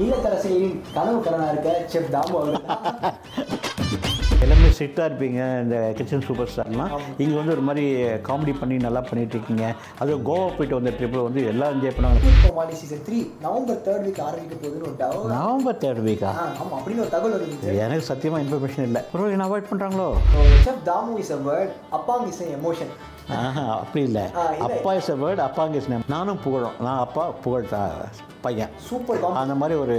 இல்லத்தரசிகளின் கனவு கடனா இருக்க செஃப் தாமு எல்லாமே ஸ்ட்ரிக்டாக இருப்பீங்க இந்த கிச்சன் சூப்பர் ஸ்டார்லாம் இங்கே வந்து ஒரு மாதிரி காமெடி பண்ணி நல்லா பண்ணிட்டு இருக்கீங்க. அதுவும் கோவா போயிட்டு வந்த ட்ரிப்பில் வந்து எல்லாம் என்ஜாய் பண்ணாங்க Comali season three November third week ஆரம்பிக்க போகுதுன்னு நவம்பர் தேர்ட் வீக்கா ஆ, ஆமா அப்படின்னு ஒரு தகவல் வந்துச்சு எனக்கு சத்தியமாக இன்ஃபர்மேஷன் இல்லை. ப்ரோ என்ன அவாய்ட் பண்ணுறாங்களோ chef Damu is a word அப்பாங் is emotion அப்படி இல்லை. அப்பா இஸ் அ வேர்ட் அப்பாங்க இஸ் நேம் நானும் புகழும். நான் அப்பா புகழ்த்தா பையன். சூப்பர் அந்த மாதிரி ஒரு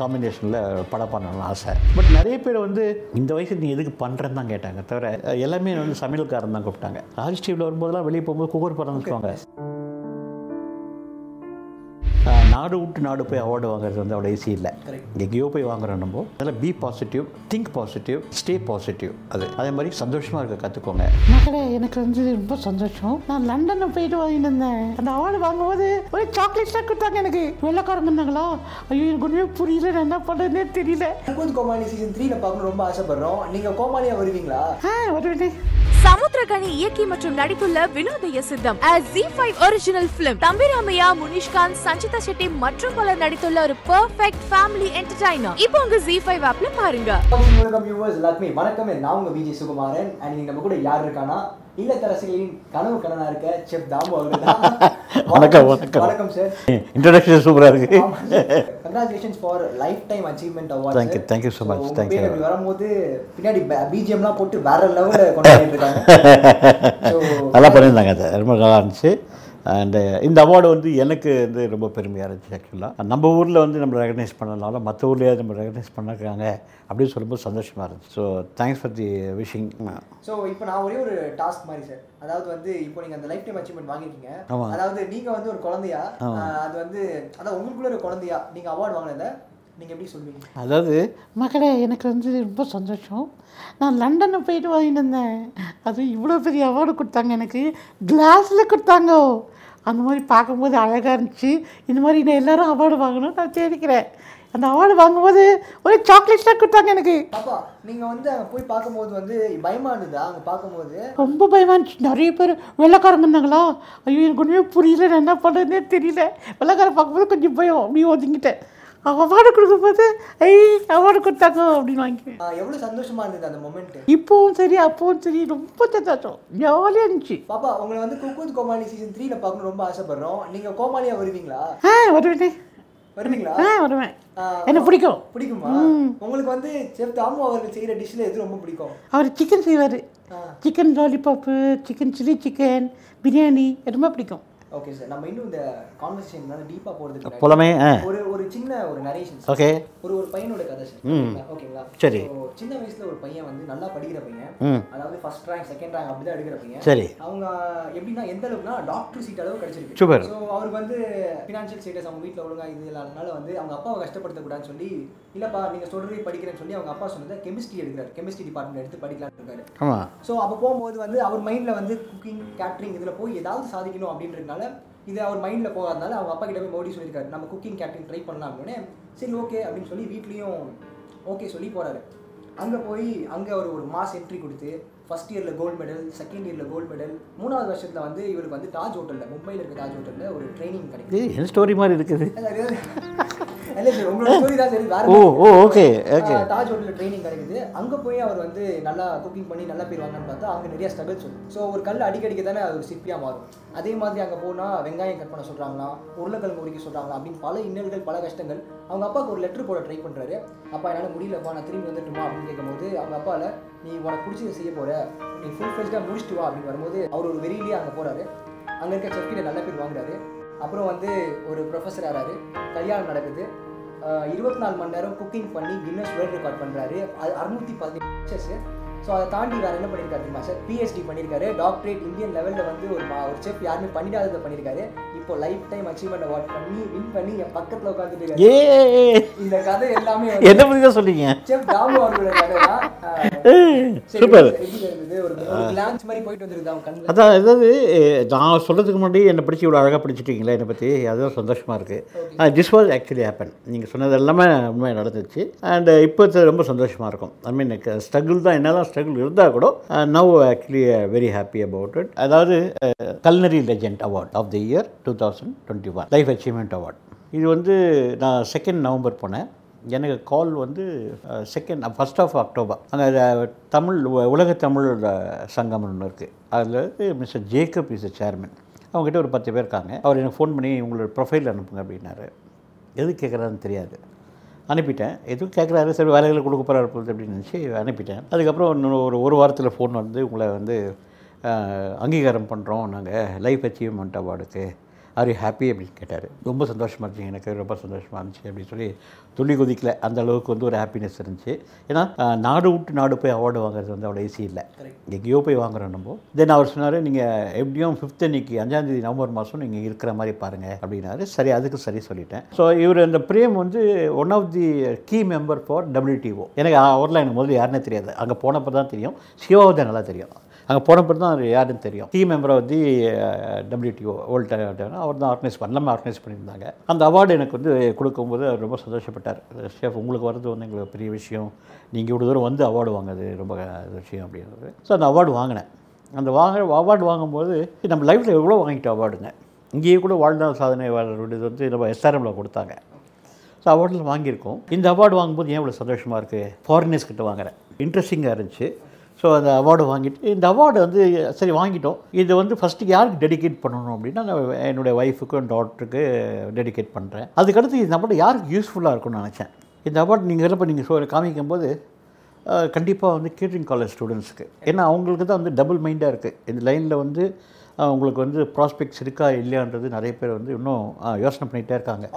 காம்பினேஷனில் படம் பண்ணணும்னு ஆசை. பட் நிறைய பேர் வந்து இந்த வயசு நீ எதுக்கு பண்ணுறேன்னு தான் கேட்டாங்க. தவிர எல்லாமே வந்து சமையல்காரன் தான் கூப்பிட்டாங்க. ராஜ் டிவியில் வரும்போதெல்லாம் வெளியே போகும்போது குக்கர் பறந்துக்குவாங்க நாடு விட்டு நாடு போய் அவார்டு வாங்குறது வந்து அவ்வளோ ஈஸி இல்லை. எங்கேயோ போய் வாங்குறோம் நம்ம. அதில் be positive think positive stay positive அது அதே மாதிரி சந்தோஷமாக இருக்க கற்றுக்கோங்க மகளே எனக்கு வந்து ரொம்ப சந்தோஷம். நான் லண்டனில் போயிட்டு வாங்கிட்டு இருந்தேன் அந்த அவார்டு வாங்கும்போது ஒரு சாக்லேட்லாம் கொடுத்தாங்க எனக்கு. வெள்ளக்காரங்க இருந்தாங்களா? ஐயோ எனக்கு ஒன்றுமே புரியல. நான் என்ன பண்ணுறதுனே தெரியல. கோமாளி சீசன் த்ரீல பார்க்கணும் ரொம்ப ஆசைப்படுறோம். நீங்க கோமாளியா வருவீங்களா? ஆ வருவேன். சமுத்திரகனி இயக்கி மற்றும் நடித்துள்ள Vinodhaya Sitham Zee five original film Thambi Ramaiah Munishkanth Sanchita Shetty மற்றும் பலர் நடித்துள்ள ஒரு பெர்ஃபெக்ட் ஃபேமிலி என்டர்டைனர் இப்போ உங்க ஜி ஃபைவ் ஆப்ல பாருங்க. வணக்கம் எல்லாருக்குமே வணக்கம். நான் உங்க விஜய் சுகுமாரன். அண்ட் நீங்க நம்ம கூட யார் இருக்கானா? இல்லத்தரசிகளின் கனவு கடனா இருக்க செஃப் தாமு அவர்கள் தான். வணக்கம், வணக்கம். வணக்கம். சார் இன்ட்ரடக்ஷன் சூப்பராக இருக்குது congratulations for lifetime achievement award Thank you, thank you so much, thank you. வரும்போது பின்னாடி பிஜிஎம்லாம் போட்டு வேற லெவலில் கொண்டாடிட்டு இருக்காங்க. நல்லா பண்ணியிருந்தாங்க அது ரொம்ப நல்லா இருந்துச்சு. அண்டு இந்த அவார்டு வந்து எனக்கு வந்து ரொம்ப பெருமையாக இருந்துச்சு ஆக்சுவலாக நம்ம ஊரில் வந்து நம்ம ரெகனைஸ் பண்ணனால மற்ற ஊர்லேயே நம்ம ரெகனைஸ் பண்ணிருக்காங்க அப்படின்னு சொல்லும்போது சந்தோஷமாக இருந்துச்சு. So thanks for the wishing so இப்போ நான் ஒரே ஒரு டாஸ்க் மாதிரி சார் அதாவது வந்து இப்போ நீங்க அந்த லைஃப் டைம் அச்சீவ்மெண்ட் வாங்கிருக்கீங்க ஆமா. அதாவது நீங்க வந்து ஒரு குழந்தையா அது வந்து அதான் உங்களுக்குள்ள ஒரு குழந்தையா நீங்க அவார்டு வாங்கினத நீங்க எப்படி சொல்வீங்க அதாவது மகளே எனக்கு வந்து ரொம்ப சந்தோஷம். நான் லண்டனில் போயிட்டு வாங்கிட்டு இருந்தேன் அது இவ்வளோ பெரிய அவார்டு கொடுத்தாங்க எனக்கு. கிளாஸில் கொடுத்தாங்க. அந்த மாதிரி பார்க்கும்போது அழகாக இருந்துச்சு. இந்த மாதிரி நான் எல்லாரும் அவார்டு வாங்கணும்னு நான் தேடிக்கிறேன். அந்த அவார்டு வாங்கும்போது ஒரு சாக்லேட்ஸ்லாம் கொடுத்தாங்க எனக்கு. பாப்பா நீங்க வந்து அங்க போய் பார்க்கும்போது வந்து பயமா இருந்ததா? அங்க பார்க்கும்போது? ரொம்ப பயமா இருந்துச்சு. நிறைய பேர் வெள்ளைக்காரங்க இருந்தாங்களா? ஐயோ எனக்கு ஒன்றுமே புரியல. நான் என்ன பண்ணுறதுனே தெரியல. வெள்ளைக்காரன் பார்க்கும்போது கொஞ்சம் பயம். அப்படி ஒதுங்கிட்டேன். அவார்டு கொடுக்கும்போது ஐ அவார்டு கொடுத்தாங்க அப்படின்னு வாங்கிக்குவேன். ஆஹ், எவ்வளவு சந்தோஷமா இருந்தது அந்த மொமெண்ட் இப்போவும் சரி அப்போவும் சரி ரொம்ப சந்தோஷம். ஜாலியாக இருந்துச்சு. பாப்பா உங்களை வந்து குக்கூத் கோமாளி சீசன் த்ரீல பார்க்கணும் ரொம்ப ஆசைப்படுறோம். நீங்க கோமாளியா வருவீங்களா? ஆ வருவேனே. வருவீங்களா? ஆ வருவேன். எனக்கு பிடிக்கும்? பிடிக்குமா? உங்களுக்கு வந்து செஃப் தாமு அவர்கள் செய்யற டிஷ்ல எது ரொம்ப பிடிக்கும்? அவர் சிக்கன் செய்வார். Chicken lollipop chicken chilli chicken biryani ரொம்ப பிடிக்கும். ஓகே சார் நம்ம இன்னும் இந்த கான்வர்சேஷன் டீப்பா போறதுக்கு முன்னாடி புலமே? ஒரு ஒரு சின்ன ஒரு நரேஷன் ஓகே ஒரு ஒரு பையனோட கதை சார். ஓகேங்களா சரி. சின்ன வயசுல ஒரு பையன் வந்து நல்லா படிக்கிற பையன். அதாவது ஃபர்ஸ்ட் ரேங்க் செகண்ட் ரேங்க் அப்படிதான் எடுக்கிற பையன். சரி. அவங்க எப்படின்னா எந்த அளவுக்குனா டாக்டர் சீட் அளவு கிடைச்சிருக்கு. Super. ஸோ அவருக்கு வந்து ஃபினான்ஷியல் ஸ்டேட்டஸ் அவங்க வீட்டில் ஒழுங்கா இது இல்லாதனால வந்து அவங்க அப்பாவை கஷ்டப்படுத்தக்கூடாதுன்னு சொல்லி இல்லப்பா நீங்க சொல்றதே படிக்கிறேன்னு சொல்லி அவங்க அப்பா சொன்னதை கெமிஸ்ட்ரி எடுக்கிறாரு. கெமிஸ்ட்ரி டிபார்ட்மெண்ட் எடுத்து படிக்கலாம்னு இருக்காரு. ஆமாம் ஸோ அப்போ போகும்போது வந்து அவர் மைண்டில் வந்து குக்கிங் கேட்ரிங் இதில் போய் ஏதாவது சாதிக்கணும் அப்படின்றதுனால இது அவர் மைண்டில் போகாதனால அவங்க அப்பா கிட்ட போய் மோடி சொல்லியிருக்காரு. நம்ம குக்கிங் கேட்ரிங் ட்ரை பண்ணலாம் அப்படின்னே. சரி ஓகே அப்படின்னு சொல்லி வீட்லேயும் ஓகே சொல்லி போகிறாரு அங்கே போய் அங்கே ஒரு ஒரு மாஸ் என்ட்ரி கொடுத்து ஃபர்ஸ்ட் இயரில் கோல்டு மெடல் செகண்ட் இயரில் கோல்டு மெடல் மூணாவது வருஷத்தில் வந்து இவருக்கு வந்து தாஜ் ஹோட்டலில் மும்பையில் இருக்க தாஜ் ஹோட்டலில் ஒரு ட்ரைனிங் கிடைக்கும் இது என்ன ஸ்டோரி மாதிரி இருக்குது? ஓ ஓ ஓகே ஓகே தாஜ் ஹோட்டலில் ட்ரைனிங் கிடைக்குது. அங்கே போய் அவர் வந்து நல்லா குக்கிங் பண்ணி நல்லா பேர் வாங்கன்னு பார்த்தா அங்கே நிறைய ஸ்ட்ரகிள்ஸ் வரும் ஸோ ஒரு கல் அடிக்கடிக்க தானே அது ஒரு சிப்பியாக மாறும். அதே மாதிரி அங்கே போனால் வெங்காயம் கட் பண்ண சொல்கிறாங்களா உருளைக்கிழங்கு உரிக்க சொல்கிறாங்களா அப்படின்னு பல இன்னல்கள் பல கஷ்டங்கள். அவங்க அப்பாவுக்கு ஒரு லெட்டர் போட ட்ரை பண்ணுறாரு அப்பா என்னால் முடியலப்பா நான் திரும்பி வந்துட்டுமா அப்படின்னு கேட்கும்போது அவங்க அப்பாவில் நீ உனக்கு பிடிச்சதை செய்ய போகிற நீ ஃபுல் ஃப்ரெஷ்டாக முடிச்சுட்டு வா அப்படின்னு வரும்போது அவர் ஒரு வெறியிலேயே அங்கே போகிறாரு அங்கே இருக்க செஃப்கிட்ட நல்ல பேர் வாங்குறாரு. அப்புறம் வந்து ஒரு ப்ரொஃபஸர் ஆறாரு. கல்யாணம் நடக்குது. இருபத்தி நாலு மணி நேரம் குக்கிங் பண்ணி கின்னஸ் வேர்ல்ட் ரெக்கார்ட் பண்ணுறாரு அது அறுநூத்தி பதினெட்டு ஸோ அதை தாண்டி வேறு என்ன பண்ணியிருக்காரு தெரியுமா சார்? பிஹெச்டி பண்ணியிருக்காரு டாக்டரேட் இந்தியன் லெவலில் வந்து ஒரு மா- ஒரு செஃப் யாருமே பண்ணிடாததை பண்ணியிருக்காரு இப்போ லைஃப் டைம் அச்சீவ்மெண்ட் அவார்ட் பண்ணி வின் பண்ணி என் பக்கத்தில் உட்காந்துட்டு இருக்காரு. ஏ இந்த கதை எல்லாமே என்ன பற்றி தான் சொன்னீங்க செஃப் தாமு அவர்களோட கதை தான். சூப்பர். ஒரு கிளான்ஸ் மாதிரி போயிட்டு அவங்க கண்ணில்? அதான் அதாவது நான் சொல்கிறதுக்கு முன்னாடி என்னை படித்து இவ்வளோ அழகாக படிச்சிட்டீங்களே என்னை பற்றி அதுதான் சந்தோஷமாக இருக்குது திஸ் வாஸ் ஆக்சுவலி ஹேப்பன் நீங்கள் சொன்னது எல்லாமே உண்மையாக நடந்துச்சு. அண்ட் இப்போ ரொம்ப சந்தோஷமாக இருக்கும். ஐ மீன் ஸ்ட்ரகிள் தான். என்ன தான் ஸ்ட்ரகிள் இருந்தால் கூட now actually very happy about it அதாவது culinary legend award of the year two thousand twenty one life achievement award இது வந்து நான் செகண்ட் நவம்பர் போனேன். எனக்கு கால் வந்து செகண்ட் ஃபஸ்ட் ஆஃப் அக்டோபர் அங்கே தமிழ் உ- உலக தமிழ் uh, சங்கம் ஒன்று இருக்குது அதில் வந்து மிஸ்டர் ஜேக்கப் இஸ் சேர்மன் அவங்ககிட்ட ஒரு பத்து பேர் இருக்காங்க. அவர் எனக்கு ஃபோன் பண்ணி உங்களோட ப்ரொஃபைல் அனுப்புங்க அப்படின்னாரு. எது கேட்குறாருன்னு தெரியாது. அனுப்பிட்டேன். எதுவும் கேட்குறாரு சரி வேலைகளை கொடுக்க போகிறாரு போகுது அப்படின்னு நினச்சி அனுப்பிட்டேன். அதுக்கப்புறம் இன்னும் ஒரு ஒரு வாரத்தில் ஃபோன் வந்து உங்களை வந்து அங்கீகாரம் பண்ணுறோம் நாங்கள் லைஃப் அச்சீவ்மெண்ட் அவார்டுக்கு ஆர் யூ ஹாப்பி அப்படின்னு கேட்டார். ரொம்ப சந்தோஷமாக இருந்துச்சு. எனக்கு ரொம்ப சந்தோஷமாக இருந்துச்சு அப்படின்னு சொல்லி துள்ளி குதிக்கல. அந்த அளவுக்கு வந்து ஒரு ஹாப்பினஸ் இருந்துச்சு. ஏன்னா நாடு விட்டு நாடு போய் அவார்டு வாங்குறது வந்து அவ்வளோ ஈஸி இல்லை. எங்கேயோ போய் வாங்குறோம் நம்ம. தென் அவர் சொன்னார் நீங்கள் எப்படியும் ஃபிஃப்த் அன்னைக்கு அஞ்சாந்தேதி நவம்பர் மாதம் நீங்கள் இருக்கிற மாதிரி பாருங்கள் அப்படின்னாரு. சரி அதுக்கு சரி சொல்லிட்டேன். ஸோ இவர் அந்த பிரேம் வந்து one of the key member for WTO எனக்கு அவர்லாம் எனக்கு முதல்ல யாருன்னே தெரியாது. அங்கே போனப்போ தான் தெரியும் சிவாவை நல்லா தெரியும். அங்கே போனப்போ தான் அவர் யாருன்னு தெரியும். டீம் மெம்பரை வந்து டபிள்யூடிஓ வேர்ல்ட் அவர் தான் ஆர்கனைஸ் பண்ண ஆர்கனைஸ் பண்ணியிருந்தாங்க. அந்த அவார்டு எனக்கு வந்து கொடுக்கும்போது அவர் ரொம்ப சந்தோஷப்பட்டார். ஷேஃப் உங்களுக்கு வர்றது வந்து எங்களுக்கு பெரிய விஷயம். நீங்கள் இவ்வளோ தூரம் வந்து அவார்டு வாங்குறது ரொம்ப விஷயம் அப்படின்றது. ஸோ அந்த அவார்டு வாங்கினேன். அந்த வாங்க அவார்டு வாங்கும்போது நம்ம லைஃப்பில் எவ்வளோ வாங்கிட்டோம் அவார்டுங்க இங்கேயே கூட வாழ்நாள் சாதனை விடுது வந்து நம்ம எஸ்ஆர்எம்மில் கொடுத்தாங்க. ஸோ அவார்டில் வாங்கியிருக்கோம். இந்த அவார்டு வாங்கும்போது ஏன் இவ்வளோ சந்தோஷமாக இருக்குது ஃபாரினர்ஸ் கிட்ட வாங்குறேன். இன்ட்ரெஸ்டிங்காக இருந்துச்சு. ஸோ அந்த அவார்டு வாங்கிட்டு இந்த அவார்டு வந்து சரி வாங்கிட்டோம். இது வந்து ஃபஸ்ட்டு யாருக்கு டெடிகேட் பண்ணணும் அப்படின்னா நான் என்னுடைய ஒய்ஃபுக்கும் டாக்டருக்கு டெடிகேட் பண்ணுறேன் அதுக்கடுத்து இந்த அவார்டு யாருக்கு யூஸ்ஃபுல்லாக இருக்கும்னு நினச்சேன். இந்த அவார்டு நீங்கள் இப்போ நீங்கள் ஸோ காமிக்கும்போது கண்டிப்பாக வந்து கேட்ரிங் காலேஜ் ஸ்டூடெண்ட்ஸுக்கு ஏன்னா அவங்களுக்கு தான் வந்து டபுள் மைண்டாக இருக்குது இந்த லைனில் வந்து உங்களுக்கு வந்து ப்ராஸ்பெக்ட்ஸ் இருக்கா இல்லையான்றது நிறைய பேர் வந்து இன்னும் யோசனை பண்ணிகிட்டே இருக்காங்க.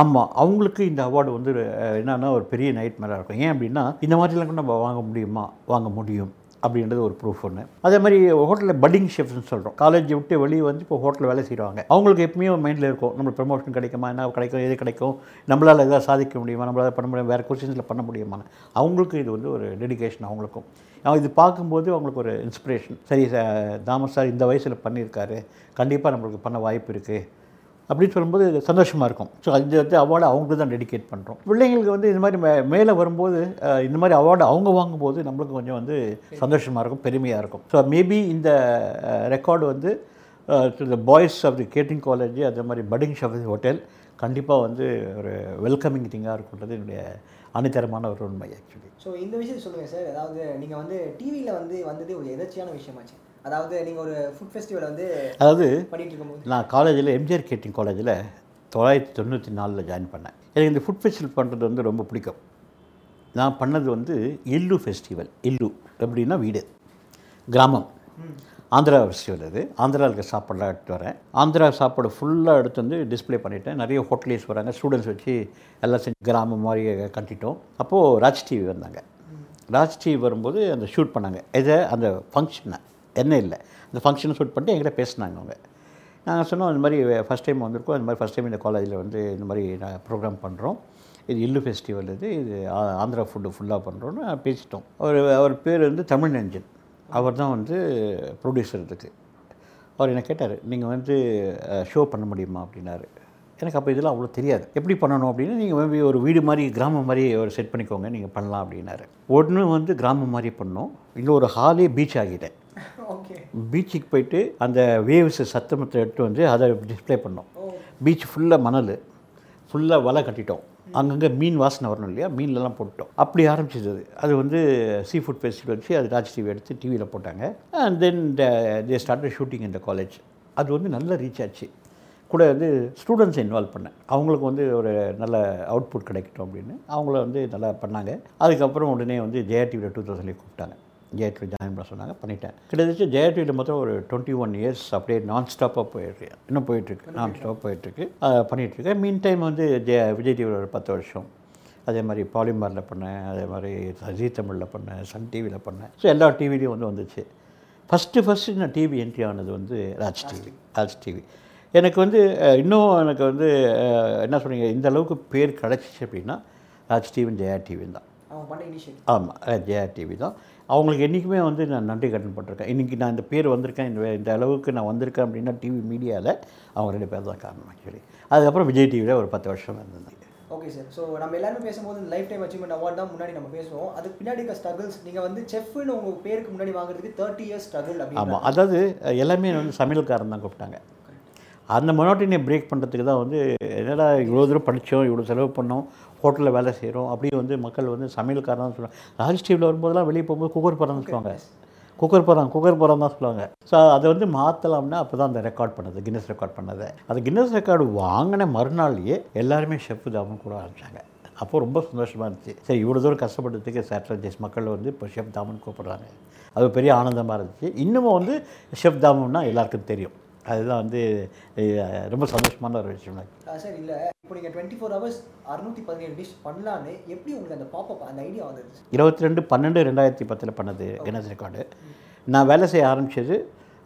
ஆமாம் அவங்களுக்கு இந்த அவார்டு வந்து என்னன்னா ஒரு பெரிய நைட் மேராக இருக்கும். ஏன் அப்படின்னா இந்த மாதிரிலாம் கூட நம்ம வாங்க முடியுமா? வாங்க முடியும். அப்படின்றது ஒரு ப்ரூஃப் ஒன்று அதே மாதிரி ஹோட்டலில் பட்டிங் ஷெஃப்னு சொல்கிறோம் காலேஜ் விட்டு வெளியே வந்து இப்போ ஹோட்டலில் வேலை செய்கிறாங்க அவங்களுக்கு எப்பயுமே மைண்டில் இருக்கும். நம்மளுக்கு ப்ரமோஷன் கிடைக்குமா? என்ன கிடைக்கும்? எது கிடைக்கும்? நம்மளால் எதாவது சாதிக்க முடியுமா? நம்மளால் பண்ண முடியும்? வேறு கொஸ்டின்ஸில் பண்ண முடியுமா அவங்களுக்கு இது வந்து ஒரு டெடிகேஷன் அவங்களுக்கும். அவங்க இது பார்க்கும்போது அவங்களுக்கு ஒரு இன்ஸ்பிரேஷன் சரி தாமஸ் சார் இந்த வயசில் பண்ணியிருக்காரு. கண்டிப்பாக நம்மளுக்கு பண்ண வாய்ப்பு இருக்குது அப்படின்னு சொல்லும்போது சந்தோஷமாக இருக்கும். ஸோ அது வந்து அவார்டு அவங்களுக்கு தான் டெடிகேட் பண்ணுறோம் பிள்ளைங்களுக்கு வந்து இந்த மாதிரி மே மேலே வரும்போது இந்த மாதிரி அவார்டு அவங்க வாங்கும்போது நம்மளுக்கு கொஞ்சம் வந்து சந்தோஷமாக இருக்கும் பெருமையாக இருக்கும். ஸோ மேபி இந்த ரெக்கார்டு வந்து to the boys of the catering college அதே மாதிரி பட்டிங் ஷாஃப் ஹோட்டல் கண்டிப்பாக வந்து ஒரு வெல்கமிங் திங்காக இருக்குன்றது என்னுடைய அணித்தரமான ஒரு உண்மை ஆக்சுவலி ஸோ இந்த விஷயத்தை சொல்லுங்கள் சார் அதாவது நீங்கள் வந்து டிவியில் வந்து வந்தது ஒரு எதாச்சியான விஷயமாச்சு அதாவது நீங்கள் ஒரு ஃபுட் ஃபெஸ்டிவல் வந்து அதாவது பண்ணிட்டு இருக்கும்போது நான் காலேஜில் எம்ஜிஆர் கேட்டிங் காலேஜில் தொள்ளாயிரத்தி தொண்ணூற்றி நாலில் ஜாயின் பண்ணேன். எனக்கு இந்த ஃபுட் ஃபெஸ்டிவல் பண்ணுறது வந்து ரொம்ப பிடிக்கும். நான் பண்ணது வந்து இல்லு ஃபெஸ்டிவல் இல்லு எப்படின்னா வீடு. கிராமம். ஆந்திரா ஃபெஸ்டிவல் அது ஆந்திராவில் இருக்க எடுத்து வரேன். ஆந்திரா சாப்பாடு ஃபுல்லாக எடுத்து வந்து டிஸ்ப்ளே பண்ணிட்டேன். நிறைய ஹோட்டலேஸ் வராங்க. ஸ்டூடெண்ட்ஸ் வச்சு எல்லாம் செஞ்சு கிராமம் மாதிரி கட்டிட்டோம். அப்போது ராஜ் டிவி வந்தாங்க. ராஜ் டிவி வரும்போது அந்த ஷூட் பண்ணாங்க. எதை? அந்த ஃபங்க்ஷனை என்ன இல்லை. அந்த ஃபங்க்ஷனை ஷூட் பண்ணிட்டு என்கிட்ட பேசினாங்க அவங்க. நாங்கள் சொன்னோம் இந்த மாதிரி ஃபஸ்ட் டைம் வந்திருக்கோம். இந்த மாதிரி ஃபஸ்ட் டைம் இந்த காலேஜில் வந்து இந்த மாதிரி நான் ப்ரோக்ராம் பண்ணுறோம் இது இல்லு ஃபெஸ்டிவல் இது. இது ஆ- ஆந்திரா ஃபுட்டு ஃபுல்லாக பண்ணுறோன்னு பேசிட்டோம். அவர் அவர் பேர் வந்து தமிழ் நெஞ்சன். அவர் தான் வந்து ப்ரொடியூசர் இதுக்கு அவர் என்ன கேட்டார் நீங்கள் வந்து ஷோ பண்ண முடியுமா? அப்படின்னாரு. எனக்கு அப்போ இதெல்லாம் அவ்வளோ தெரியாது. எப்படி பண்ணணும்? அப்படின்னு நீங்கள் மேபி ஒரு வீடு மாதிரி கிராமம் மாதிரி ஒரு செட் பண்ணிக்கோங்க நீங்கள் பண்ணலாம் அப்படின்னாரு. ஒன்று வந்து கிராமம் மாதிரி பண்ணோம். இன்னொரு ஹாலே பீச் ஆகிட்டேன். பீச்சுக்கு போயிட்டு அந்த வேவ்ஸ் சத்தமத்தை எடுத்து வந்து அதை டிஸ்ப்ளே பண்ணோம். பீச் ஃபுல்லாக மணல் ஃபுல்லாக வலை கட்டிட்டோம். அங்கங்கே மீன் வாசனை வரணும் இல்லையா? மீன்லலாம் போட்டோம் அப்படி ஆரம்பிச்சது. அது அது வந்து சீ ஃபுட் ஃபெஸ்டிவல் வச்சு அது ராஜ் டிவி எடுத்து டிவியில் போட்டாங்க. And then they start shooting இந்த காலேஜ் அது வந்து நல்ல ரீச் ஆச்சு. கூட வந்து ஸ்டூடெண்ட்ஸை இன்வால்வ் பண்ணேன். அவங்களுக்கு வந்து ஒரு நல்ல அவுட்புட் கிடைக்கட்டும் அப்படின்னு. அவங்கள வந்து நல்லா பண்ணாங்க. அதுக்கப்புறம் உடனே வந்து ஜெயா டிவியில் டூ தௌசண்ட்லேயே கூப்பிட்டாங்க. ஜெயா டிவி ஜாயின் பண்ண சொன்னாங்க. பண்ணிட்டேன். கிட்டத்தட்ட ஜெயா டிவியில் மொத்தம் ஒரு டுவெண்ட்டி ஒன் இயர்ஸ் அப்படியே நான் ஸ்டாப்பாக போயிருக்கு இன்னும் போயிட்டுருக்கு நான் ஸ்டாப் போயிட்டுருக்கு பண்ணிகிட்ருக்கேன் மீன் டைம் வந்து ஜெய விஜய் டிவியில் ஒரு பத்து வருஷம். அதே மாதிரி பாலிமரில் பண்ணேன். அதே மாதிரி ஜி தமிழில் பண்ணேன். சன் டிவியில் பண்ணேன். ஸோ எல்லா டிவிலையும் வந்து வந்துச்சு. ஃபஸ்ட்டு ஃபஸ்ட்டு நான் டிவி என்ட்ரி ஆனது வந்து ராஜ் டிவி ராஜ் டிவி எனக்கு வந்து இன்னும் எனக்கு வந்து என்ன சொல்றீங்க இந்த அளவுக்கு பேர் கிடச்சிச்சு அப்படின்னா ராஜ் டிவியும் ஜெயா டிவியும் தான். ஆமாம் ஜெயா டிவி தான். அவங்களுக்கு என்றைக்குமே வந்து நான் நன்றி கடன் பட்டிருக்கேன். இன்றைக்கி நான் இந்த பேர் வந்திருக்கேன். இந்த இந்த அளவுக்கு நான் வந்திருக்கேன் அப்படின்னா டிவி மீடியாவில் அவங்க ரெண்டு பேர் தான் காரணம் ஆக்சுவலி அதுக்கப்புறம் விஜய் டிவியில் ஒரு பத்து வருஷம் இருந்தேன் ஓகே சார் ஸோ நம்ம எல்லாருமே பேசும்போது லைஃப் டைம் அச்சீவ்மெண்ட் அவார்ட் தான் முன்னாடி நம்ம பேசுவோம். அதுக்கு பின்னாடி இருக்க ஸ்ட்ரகிள்ஸ் நீங்கள் வந்து செஃப்னு உங்கள் பேருக்கு முன்னாடி வாங்குறதுக்கு தேர்ட்டி இயர்ஸ் ஸ்ட்ரகிள் ஆமாம் அப்படின்னு அதாவது எல்லாமே வந்து சமையல்காரன் தான் கூப்பிட்டாங்க. அந்த மொனோட்டினியை பிரேக் பண்ணுறதுக்கு தான் வந்து என்னடா இவ்வளோ தூரம் படித்தோம் இவ்வளோ செலவு பண்ணோம் ஹோட்டலில் வேலை செய்கிறோம். அப்படியே வந்து மக்கள் வந்து சமையல்காரன் சொல்லுவாங்க. ராஜ் டிவியில் வரும்போதெல்லாம் வெளியே போகும்போது குக்கர் படம் சொல்லுவாங்க. குக்கர் படம் குக்கர் படம் தான் சொல்லுவாங்க. ஸோ அதை வந்து மாற்றலாம்னா அப்போ தான் அந்த ரெக்கார்ட் பண்ணது கின்னஸ் ரெக்கார்ட் பண்ணது. அது கின்னஸ் ரெக்கார்டு வாங்கின மறுநாள்லேயே எல்லாருமே ஷெஃப் தாமும் கூட ஆரம்பிச்சாங்க. அப்போ ரொம்ப சந்தோஷமாக இருந்துச்சு. சரி இவ்வளோ தூரம் கஷ்டப்பட்டதுக்கு சாட்ரஜஸ் மக்கள் வந்து இப்போ ஷெஃப் தாமன் கூப்பிட்றாங்க. அது பெரிய ஆனந்தமாக இருந்துச்சு. இன்னமும் வந்து ஷெஃப் தாமன்னா எல்லாருக்கும் தெரியும். அதுதான் வந்து ரொம்ப சந்தோஷமான ஒரு விஷயம். சார் இல்லை. இப்போ நீங்கள் டுவெண்ட்டி ஃபோர் ஹவர்ஸ் அறுநூத்தி பதினேழு டிஷ் பண்ணலான்னு எப்படி உங்களுக்கு அந்த பாப்பப் அந்த ஐடியா வந்துருச்சு இருபத்தி ரெண்டு பன்னெண்டு ரெண்டாயிரத்தி பத்தில் பண்ணது கின்னஸ் ரெக்கார்டு நான் வேலை செய்ய ஆரம்பித்தது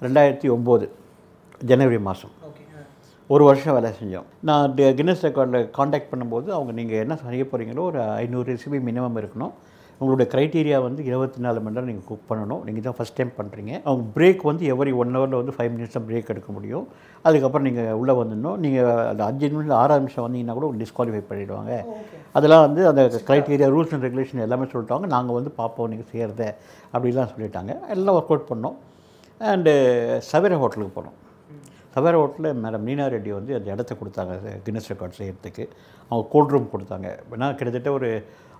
ரெண்டாயிரத்தி ஒம்பது ஜனவரி மாதம் ஓகே ஒரு வருஷம் வேலை செஞ்சோம். நான் கின்னஸ் ரெக்கார்டில் காண்டாக்ட் பண்ணும்போது அவங்க நீங்கள் என்ன செய்ய போகிறீங்களோ ஒரு ஐநூறு ரெசிபி மினிமம் இருக்கணும். உங்களுடைய க்ரைட்டீரியா வந்து இருபத்தி நாலு மணி நேரம் நீங்கள் குக் பண்ணணும். நீங்கள் தான் ஃபஸ்ட் டைம் பண்ணுறீங்க அவங்க பிரேக் வந்து எவரி ஒன் ஹவரில் வந்து ஃபைவ் மினிட்ஸ் தான் பிரேக் எடுக்க முடியும். அதுக்கப்புறம் நீங்கள் உள்ளே வந்துடணும். நீங்கள் அந்த அஞ்சு நிமிஷம் ஆறாறு நிமிஷம் வந்தீங்கன்னா கூட டிஸ்குவாலிஃபை பண்ணிவிடுவாங்க அதெல்லாம் வந்து அந்த க்ரைட்டீரியா ரூல்ஸ் அண்ட் ரெகுலேஷன் எல்லாமே சொல்லிட்டாங்க. நாங்கள் வந்து பார்ப்போம் நீங்கள் செய்கிறத அப்படிலாம் சொல்லிட்டாங்க. எல்லாம் ஒர்க் அவுட் பண்ணோம். அண்டு சவேரா ஹோட்டலுக்கு போனோம். சவேரா ஹோட்டலில் மேடம் நீனா ரெட்டி வந்து அந்த இடத்த கொடுத்தாங்க கின்னஸ் ரெக்கார்ட் செய்கிறதுக்கு அவங்க கோல்ட் ரூம் கொடுத்தாங்க. ஏன்னா கிட்டத்தட்ட ஒரு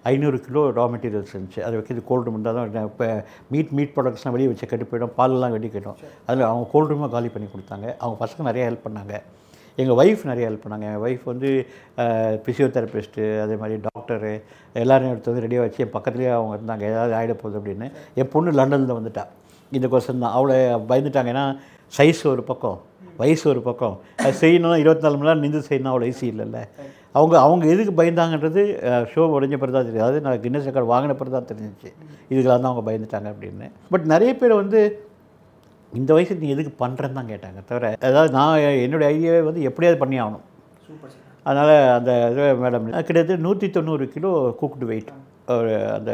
ஐநூறு கிலோ ரா மெட்டீரியல்ஸ் இருந்துச்சு. அதை வைக்கிறது கோல்ட் ரூம் இருந்தால் தான் இப்போ மீட் மீட் ப்ராடக்ட்ஸ்லாம் வெளியே வச்சு கட்டி போயிடும். பாலெல்லாம் வெட்டி போயிடும். அதில் அவங்க கோல்ட் ரூமாக காலி பண்ணி கொடுத்தாங்க. அவங்க பசங்க நிறைய ஹெல்ப் பண்ணாங்க. எங்கள் ஒய்ஃப் நிறைய ஹெல்ப் பண்ணாங்க. என் ஒய்ஃப் வந்து ஃபிசியோதெரபிஸ்ட்டு அதே மாதிரி டாக்டரு எல்லோரையும் எடுத்து வந்து ரெடியாக வச்சு என் பக்கத்துலேயே அவங்க இருந்தாங்க. ஏதாவது ஆகிட போகுது அப்படின்னு. என் பொண்ணு லண்டனில் வந்துட்டா. இந்த கொஸ்டின் தான். அவளை பயந்துட்டாங்க. ஏன்னா சைஸ் ஒரு பக்கம். வயசு ஒரு பக்கம். அது செய்யணும் இருபத்தி நாலு மணி நேரம் நின்று செய்யணும். அவ்வளோ ஈஸி இல்லைல்ல. அவங்க அவங்க எதுக்கு பயந்தாங்கன்றது ஷோ உடஞ்ச பிறகு தான் தெரியும். அதாவது நான் கின்னஸ் ரெக்கார்டு வாங்கின பிறகு தான் தெரிஞ்சிச்சு. இதுக்கெல்லாம் தான் அவங்க பயந்துட்டாங்க அப்படின்னு. பட் நிறைய பேர் வந்து இந்த வயசுக்கு நீ எதுக்கு பண்ணுறேன்னு தான் கேட்டாங்க தவிர அதாவது நான் என்னுடைய ஐடியாவே வந்து எப்படியாவது பண்ணி ஆகணும். அதனால் அந்த இது மேடம் கிட்டத்தட்ட நூற்றி தொண்ணூறு கிலோ குக்டு வெயிட் ஒரு அந்த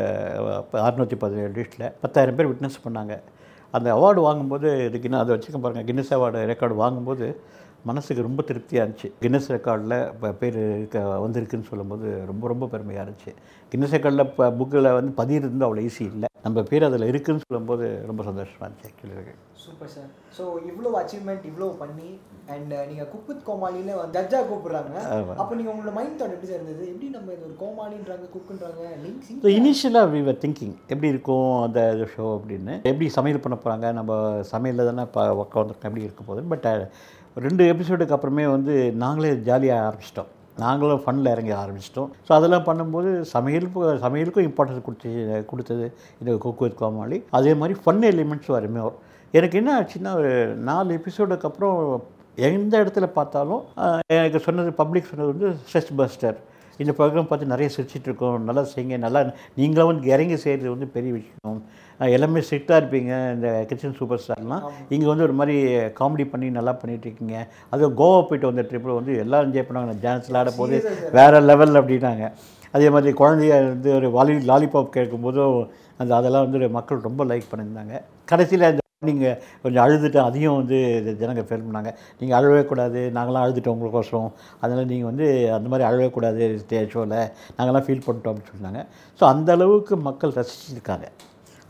அறுநூற்றி பதினேழு லிஸ்ட்டில் பத்தாயிரம் பேர் விட்னஸ் பண்ணாங்க. அந்த அவார்டு வாங்கும்போது இதுக்கு இன்னும் அதை வச்சுக்க பாருங்கள் கின்னஸ் அவார்டு ரெக்கார்டு வாங்கும்போது மனசுக்கு ரொம்ப திருப்தியாக இருந்துச்சு. கின்னஸ் ரெக்கார்டில் இப்போ பேர் இருக்க வந்திருக்குன்னு சொல்லும்போது ரொம்ப ரொம்ப பெருமையாக இருந்துச்சு. கின்னஸ் ரெக்கார்டில் இப்போ புக்கில் வந்து பதியிருந்து அவ்வளோ ஈஸி இல்லை. நம்ம பேர் அதில் இருக்குன்னு சொல்லும்போது ரொம்ப சந்தோஷமாக இருந்துச்சு ஆக்சுவலி சூப்பர் சார் ஸோ இவ்வளோ அச்சீவ்மெண்ட் இவ்வளோ பண்ணி அண்ட் நீங்கள் குக் வித் கோமாளியில் ஜட்ஜாக கூப்பிடுறாங்க. அப்போ நீங்கள் உங்களோட மைண்ட் தாட் எப்படி சார் இருந்தது? எப்படி நம்ம இது ஒரு கோமாளின்றாங்க குக்குன்றாங்க லிங்க் ஸோ இனிஷியலாக வி வர் திங்கிங் எப்படி இருக்கும் அந்த ஷோ அப்படின்னு எப்படி சமையல் பண்ண போகிறாங்க நம்ம சமையலில் தானே இப்போ ஒர்க் வந்திருக்கோம் எப்படி இருக்க போகுது பட் ரெண்டு எபிசோடுக்கு அப்புறமே வந்து நாங்களே ஜாலியாக ஆரம்பிச்சிட்டோம். நாங்களும் ஃபனில் இறங்கி ஆரம்பிச்சிட்டோம். ஸோ அதெல்லாம் பண்ணும்போது சமையலுக்கும் சமையலுக்கும் இம்பார்ட்டன்ஸ் கொடுத்து கொடுத்தது இந்த குக் வித் கோமாளி அதே மாதிரி ஃபன் எலிமெண்ட்ஸ் வருமே எனக்கு என்ன ஆச்சுன்னா ஒரு நாலு எபிசோடுக்கு அப்புறம் எந்த இடத்துல பார்த்தாலும் எனக்கு சொன்னது பப்ளிக் சொன்னது வந்து ஸ்ட்ரெஸ் பஸ்டர் இந்த ப்ரோக்ராம் பார்த்து நிறைய சிரிச்சிட்டு இருக்கோம் நல்லா செய்யுங்க. நல்லா நீங்களும் வந்து இறங்கி செய்கிறது வந்து பெரிய விஷயம். எல்லாமே ஸ்ட்ரிக்டாக இருப்பீங்க. இந்த கிச்சன் சூப்பர் ஸ்டார்லாம் இங்கே வந்து ஒரு மாதிரி காமெடி பண்ணி நல்லா பண்ணிட்டு இருக்கீங்க அதுவும் கோவா போயிட்டு வந்த ட்ரிப்பில் வந்து எல்லாம் என்ஜாய் பண்ணாங்க டான்ஸில் ஆட போது வேறு லெவல் அப்படின்னாங்க. அதே மாதிரி குழந்தைய வந்து ஒரு வாலி லாலிபாப் கேட்கும்போதும் அந்த அதெல்லாம் வந்து மக்கள் ரொம்ப லைக் பண்ணியிருந்தாங்க. கடைசியில் அந்த நீங்கள் கொஞ்சம் அழுதுட்டு அதையும் வந்து ஜனங்க ஃபீல் பண்ணாங்க. நீங்கள் அழவே கூடாது. நாங்களாம் அழுதுட்டோம் உங்களுக்கோசரம் அதனால் நீங்கள் வந்து அந்த மாதிரி அழவே கூடாது ஸ்டேஜ் ஷோவில் நாங்களாம் ஃபீல் பண்ணிட்டோம் அப்படின்னு சொன்னாங்க. ஸோ அந்த அளவுக்கு மக்கள் ரசிச்சிருக்காங்க.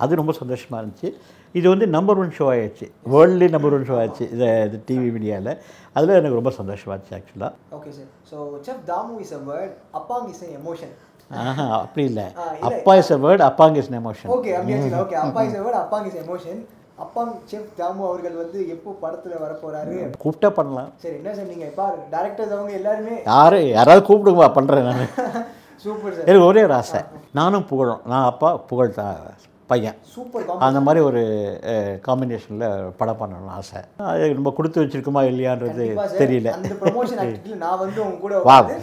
அது ரொம்ப சந்தோஷமாக இருந்துச்சு. இது வந்து நம்பர் ஒன் ஷோ ஆயிடுச்சு. வேர்ல்ட்லேயே நம்பர் ஒன் ஷோ ஆயிடுச்சு. இந்த இது டிவி மீடியாவில் அதில் எனக்கு ரொம்ப சந்தோஷமாக இருந்துச்சு ஆக்சுவலாக okay sir so chef Damu is a word அப்பாங் is emotion ஆஹா அப்படி இல்லை. அப்பா இஸ் அ வேர்ட் அப்பாங்க இஸ் எமோஷன் ஓகே ஓகே அப்பா இஸ் வேர்ட் அப்பாங் இஸ் எமோஷன் அப்பாங் செஃப் தாமு அவர்கள் வந்து எப்போ படத்துல வர போறாரு கூப்பிட்டா பண்ணலாம். சரி என்ன சார் நீங்க பாருங்க டேரக்டர்ஸ் அவங்க எல்லாருமே யார் யாராவது கூப்பிடுங்க பண்ணுறேன் நான். Super sir. எனக்கு ஒரே ஒரு ஆசை. நானும் புகழும். நான் அப்பா புகழ் தான் பையன். சூப்பர் அந்த மாதிரி ஒரு காம்பினேஷனில் படம் பண்ணணும்னு ஆசை. அது நம்ம கொடுத்து வச்சிருக்கோமா இல்லையான்றது தெரியல. அந்த ப்ரொமோஷன் ஆக்டிவிட்டில நான் வந்து உங்க கூட. உட்கார்ந்து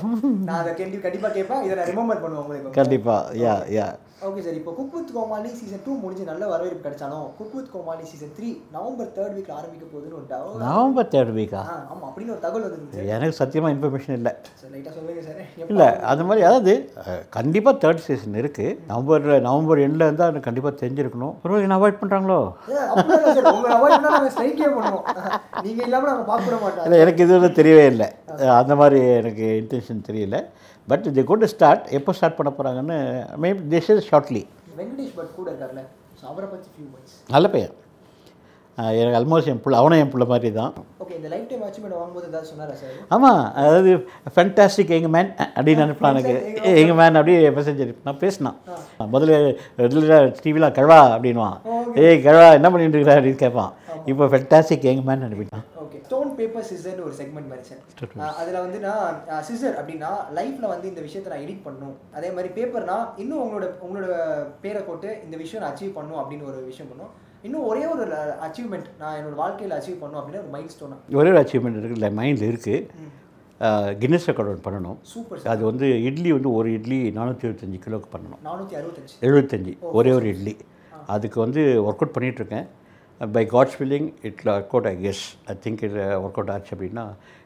நான் அதை கண்டி கண்டிப்பா கேட்பேன். இதை நான் ரிமெம்பர் பண்ணுவேன் உங்களுக்கு. கண்டிப்பாக யா யா. ஓகே சார் இப்போ cook with Comali season two முடிஞ்சு நல்ல வரவேற்பு கிடைச்சாலும் cook with Comali season three November third வீக்ல ஆரம்பிக்க போகுதுன்னு ஒரு நவம்பர் தேர்ட் வீக்கா ஆ ஆமா. அப்படின்னு ஒரு தகவல் வந்துருந்துச்சு எனக்கு சத்தியமாக இன்ஃபர்மேஷன் இல்லை. சார் லைட்டா சொல்லுங்க சார் இல்லை அது மாதிரி அதாவது கண்டிப்பாக தேர்ட் சீசன் இருக்குது நவம்பர் நவம்பர் எண்டில் இருந்தால் எனக்கு கண்டிப்பாக தெரிஞ்சிருக்கணும். ஒரு என்ன அவாய்ட் பண்ணுறாங்களோ அவாய்ட் பண்ணா நாங்க ஸ்ட்ரைக்கே பண்ணுவோம். நீங்க இல்லாம நாங்க பார்க்க மாட்டோம். இல்லை எனக்கு இது வந்து தெரியவே இல்லை. அந்த மாதிரி எனக்கு இன்டென்ஷன் தெரியல. பட் இது கொண்டு ஸ்டார்ட் எப்போ ஸ்டார்ட் பண்ண போகிறாங்கன்னு maybe this is shortly Venkatesh Bhat கூட இருக்கார்ல ஸோ அவரை பத்தி ஃபியூ வேர்ட்ஸ் நல்ல பையன். எனக்கு ஆல்மோஸ்ட் என் பிள்ளை அவனும் என் பிள்ளை மாதிரி தான் ஓகே இந்த லைஃப் டைம் அச்சீவ்மெண்ட் வாங்கும்போது ஏதாவது சொன்னாரா சார் ஆமாம் அதாவது ஃபென்டாஸ்டிக் எங்க மேன் அப்படின்னு நினைப்பான் எனக்கு. எங்க மேன் அப்படியே மெசேஜ் நான் பேசினான். முதல்ல ரெகுலராக டிவியில் கழவா அப்படின்வான் ஏய் கழவா என்ன பண்ணிட்டு இருக்கிற அப்படின்னு கேட்பான். இப்போ ஃபென்டாஸ்டிக் எங்க மேன் அனுப்பிட்டான் ஸ்டோன் பேப்பர் சிசர்னு ஒரு செக்மெண்ட் மாதிரி அதில் வந்து நான் சிசர் அப்படின்னா லைஃப்பில் வந்து இந்த விஷயத்தை நான் எடிட் பண்ணும். அதே மாதிரி பேப்பர்னா இன்னும் உங்களோட உங்களோட பேரை போட்டு இந்த விஷயம் நான் அச்சீவ் பண்ணும் அப்படின்னு ஒரு விஷயம் பண்ணும். இன்னும் ஒரே ஒரு அச்சீவ்மெண்ட் நான் என்னோட வாழ்க்கையில் அச்சீவ் பண்ணும் அப்படின்னு ஒரு மைண்ட் ஸ்டோனாக ஒரே ஒரு அச்சீவ்மெண்ட் இருக்குல்ல மைண்டில் இருக்குது கின்னஸ் ரெக்கார்ட் ஒன்று பண்ணணும். சூப்பர் அது வந்து இட்லி வந்து ஒரு இட்லி நானூற்றி எழுபத்தஞ்சு கிலோக்கு பண்ணணும். நானூற்றி அறுபத்தஞ்சு. எழுபத்தஞ்சி. ஒரே ஒரு இட்லி. அதுக்கு வந்து ஒர்க் அவுட் பண்ணிகிட்ருக்கேன் by God's filling idli work out I guess I think இது ஒர்க் அவுட் ஆச்சு அப்படின்னா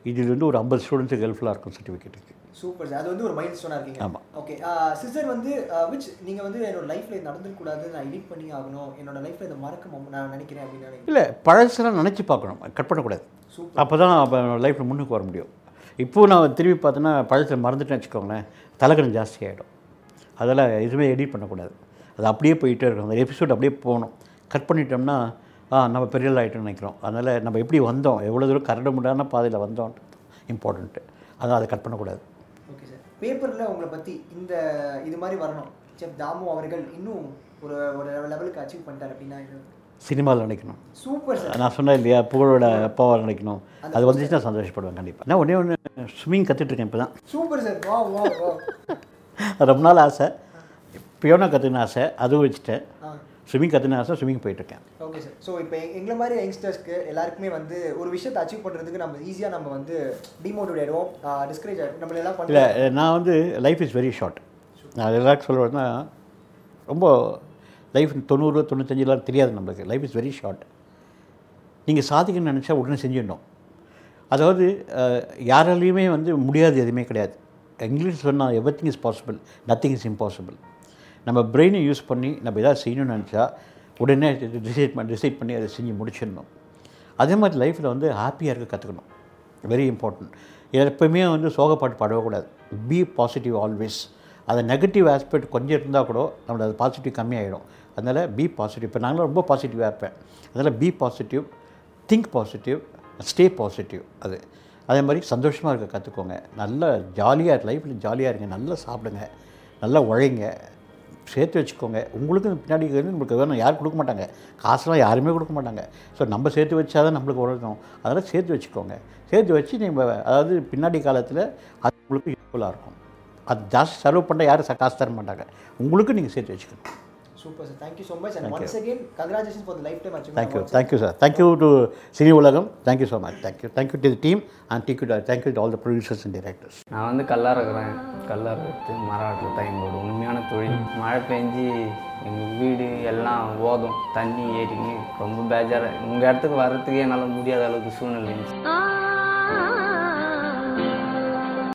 இதில் வந்து ஒரு ஐம்பது ஸ்டூடெண்ட்ஸுக்கு ஹெல்ப்ஃபுல்லாக இருக்கும் சர்டிஃபிகேட்டுக்கு சூப்பர் சார் அது வந்து ஒரு மைண்ட் ஸ்டோனாக இருக்கீங்க. ஆமா. ஓகே சிசர் வந்து விச் நீங்கள் வந்து என்னோட லைஃப்பில் நடந்துக்கூடாது நான் எடிட் பண்ணி ஆகணும். என்னோட லைஃப்பில் இதை மறக்க நான் நினைக்கிறேன் அப்படின்னு இல்லை பழசெல்லாம் நினச்சி பார்க்கணும். கட் பண்ணக்கூடாது. அப்போ தான் அப்போ லைஃப்பில் முன்னுக்கு வர முடியும். இப்போது நான் திரும்பி பார்த்தோன்னா பழசை மறந்துட்டேன்னு வச்சுக்கோங்களேன் தலைகணம் ஜாஸ்தி ஆகிடும் அதெல்லாம் எதுவுமே எடிட் பண்ணக்கூடாது. அது அப்படியே போயிட்டே இருக்கும் அந்த எபிசோட் அப்படியே போகணும். கட் பண்ணிட்டோம்னா நம்ம பெரிய ஆகிட்டோம்னு நினைக்கிறோம். அதனால் நம்ம எப்படி வந்தோம்? எவ்வளோ தூரம் கரட முடியாத பாதையில் வந்தோம்? இம்பார்ட்டண்ட்டு அதான் அதை கட் பண்ணக்கூடாது. ஓகே சார் பேப்பரில் உங்களை பற்றி இந்த இது மாதிரி வரணும். செஃப் தாமு அவர்கள் இன்னும் ஒரு ஒரு லெவலுக்கு அச்சீவ் பண்ணிட்டார் அப்படின்னா சினிமாவில் நினைக்கணும் சூப்பர் சார் நான் சொன்னேன் இல்லையா? புகழோட அப்பாவை நினைக்கணும் அது வந்துச்சுன்னா சந்தோஷப்படுவேன் கண்டிப்பாக நான் ஒன்றே ஒன்று ஸ்விம்மிங் கற்றுட்ருக்கேன் இப்போ தான் சூப்பர் சார் வா வா ரொம்ப நாள் ஆசை. பியோனா கற்றுக்கின ஆசை. அதுவும் வச்சுட்டேன். ஆ. ஸ்விம்மிங் கற்றுன ஆசை ஸ்விம்மிங் போயிட்டுருக்கேன். ஓகே சார் ஸோ இப்போ எங்களை மாதிரி யங்ஸ்டர்ஸ்க்கு எல்லாருக்குமே வந்து ஒரு விஷயத்தை அச்சீவ் பண்ணுறதுக்கு நம்ம ஈஸியாக நம்ம வந்து டிமோட்டிவேட் ஆயிடுவோம் டிஸ்கரேஜ் ஆகிடும் நம்மள எல்லாம் இல்லை நான் வந்து லைஃப் இஸ் வெரி ஷார்ட் நான் எல்லாருக்கும் சொல்லுவேன்னா ரொம்ப லைஃப் தொண்ணூறு தொண்ணூத்தஞ்சுலாம் தெரியாது நம்மளுக்கு. லைஃப் இஸ் வெரி ஷார்ட் நீங்கள் சாதிக்கணும்னு நினச்சா உடனே செஞ்சிடணும். அதாவது யாராலையுமே வந்து முடியாது எதுவுமே கிடையாது. இங்கிலீஷ் சொன்னால் everything is possible nothing is impossible நம்ம பிரெயினை யூஸ் பண்ணி நம்ம எதாவது செய்யணும்னு நினச்சா உடனே டிசைட் பண்ணி டிசைட் பண்ணி அதை செஞ்சு முடிச்சிடணும். அதே மாதிரி லைஃப்பில் வந்து ஹாப்பியாக இருக்க கற்றுக்கணும் வெரி இம்பார்ட்டன்ட் எப்பவுமே வந்து சோகப்பாட்டு பாடக்கூடாது. பி பாசிட்டிவ் ஆல்வேஸ் அது நெகட்டிவ் ஆஸ்பெக்ட் கொஞ்சம் இருந்தால் கூட நம்மளோட அது பாசிட்டிவ் கம்மியாகிடும் அதனால் பி பாசிட்டிவ் இப்போ நாங்களும் ரொம்ப பாசிட்டிவாக இருப்பேன். அதனால் be positive think positive stay positive அது. அதே மாதிரி சந்தோஷமாக இருக்க கற்றுக்கோங்க நல்லா ஜாலியாக லைஃப்பில் ஜாலியாக இருங்க. நல்லா சாப்பிடுங்க. நல்லா உழைங்க. சேர்த்து வச்சுக்கோங்க. உங்களுக்கு பின்னாடி வந்து நம்மளுக்கு வேணும் யாரும் கொடுக்க மாட்டாங்க. காசுலாம் யாருமே கொடுக்க மாட்டாங்க. ஸோ நம்ம சேர்த்து வச்சா தான் நம்மளுக்கு உழைக்கும் அதனால் சேர்த்து வச்சுக்கோங்க. சேர்த்து வச்சு நீங்கள் அதாவது பின்னாடி காலத்தில் அது உங்களுக்கு யூஸ்ஃபுல்லாக இருக்கும். அது ஜாஸ்தி செலவு பண்ணால் யாரும் காசு தர மாட்டாங்க. உங்களுக்கு நீங்கள் சேர்த்து வச்சுக்கணும். Super sir thank you so much and once again congratulation for lifetime thank you achievement thank you sir thank you to Cine Ulagam thank you so much thank you thank you to team and thank you thank you to all the producers and directors நான் வந்து கல்லார் இருக்கிறேன். கல்லார் எடுத்து மரம் வெட்டுற time ஒரு உண்மையான தொழில். மழை பெஞ்சு எங்கள் வீடு எல்லாம் ஓதும். தண்ணி ஏறிங்க ரொம்ப பேஜாராக உங்கள் இடத்துக்கு வர்றதுக்கே என்னால் முடியாத அளவுக்கு சூழ்நிலை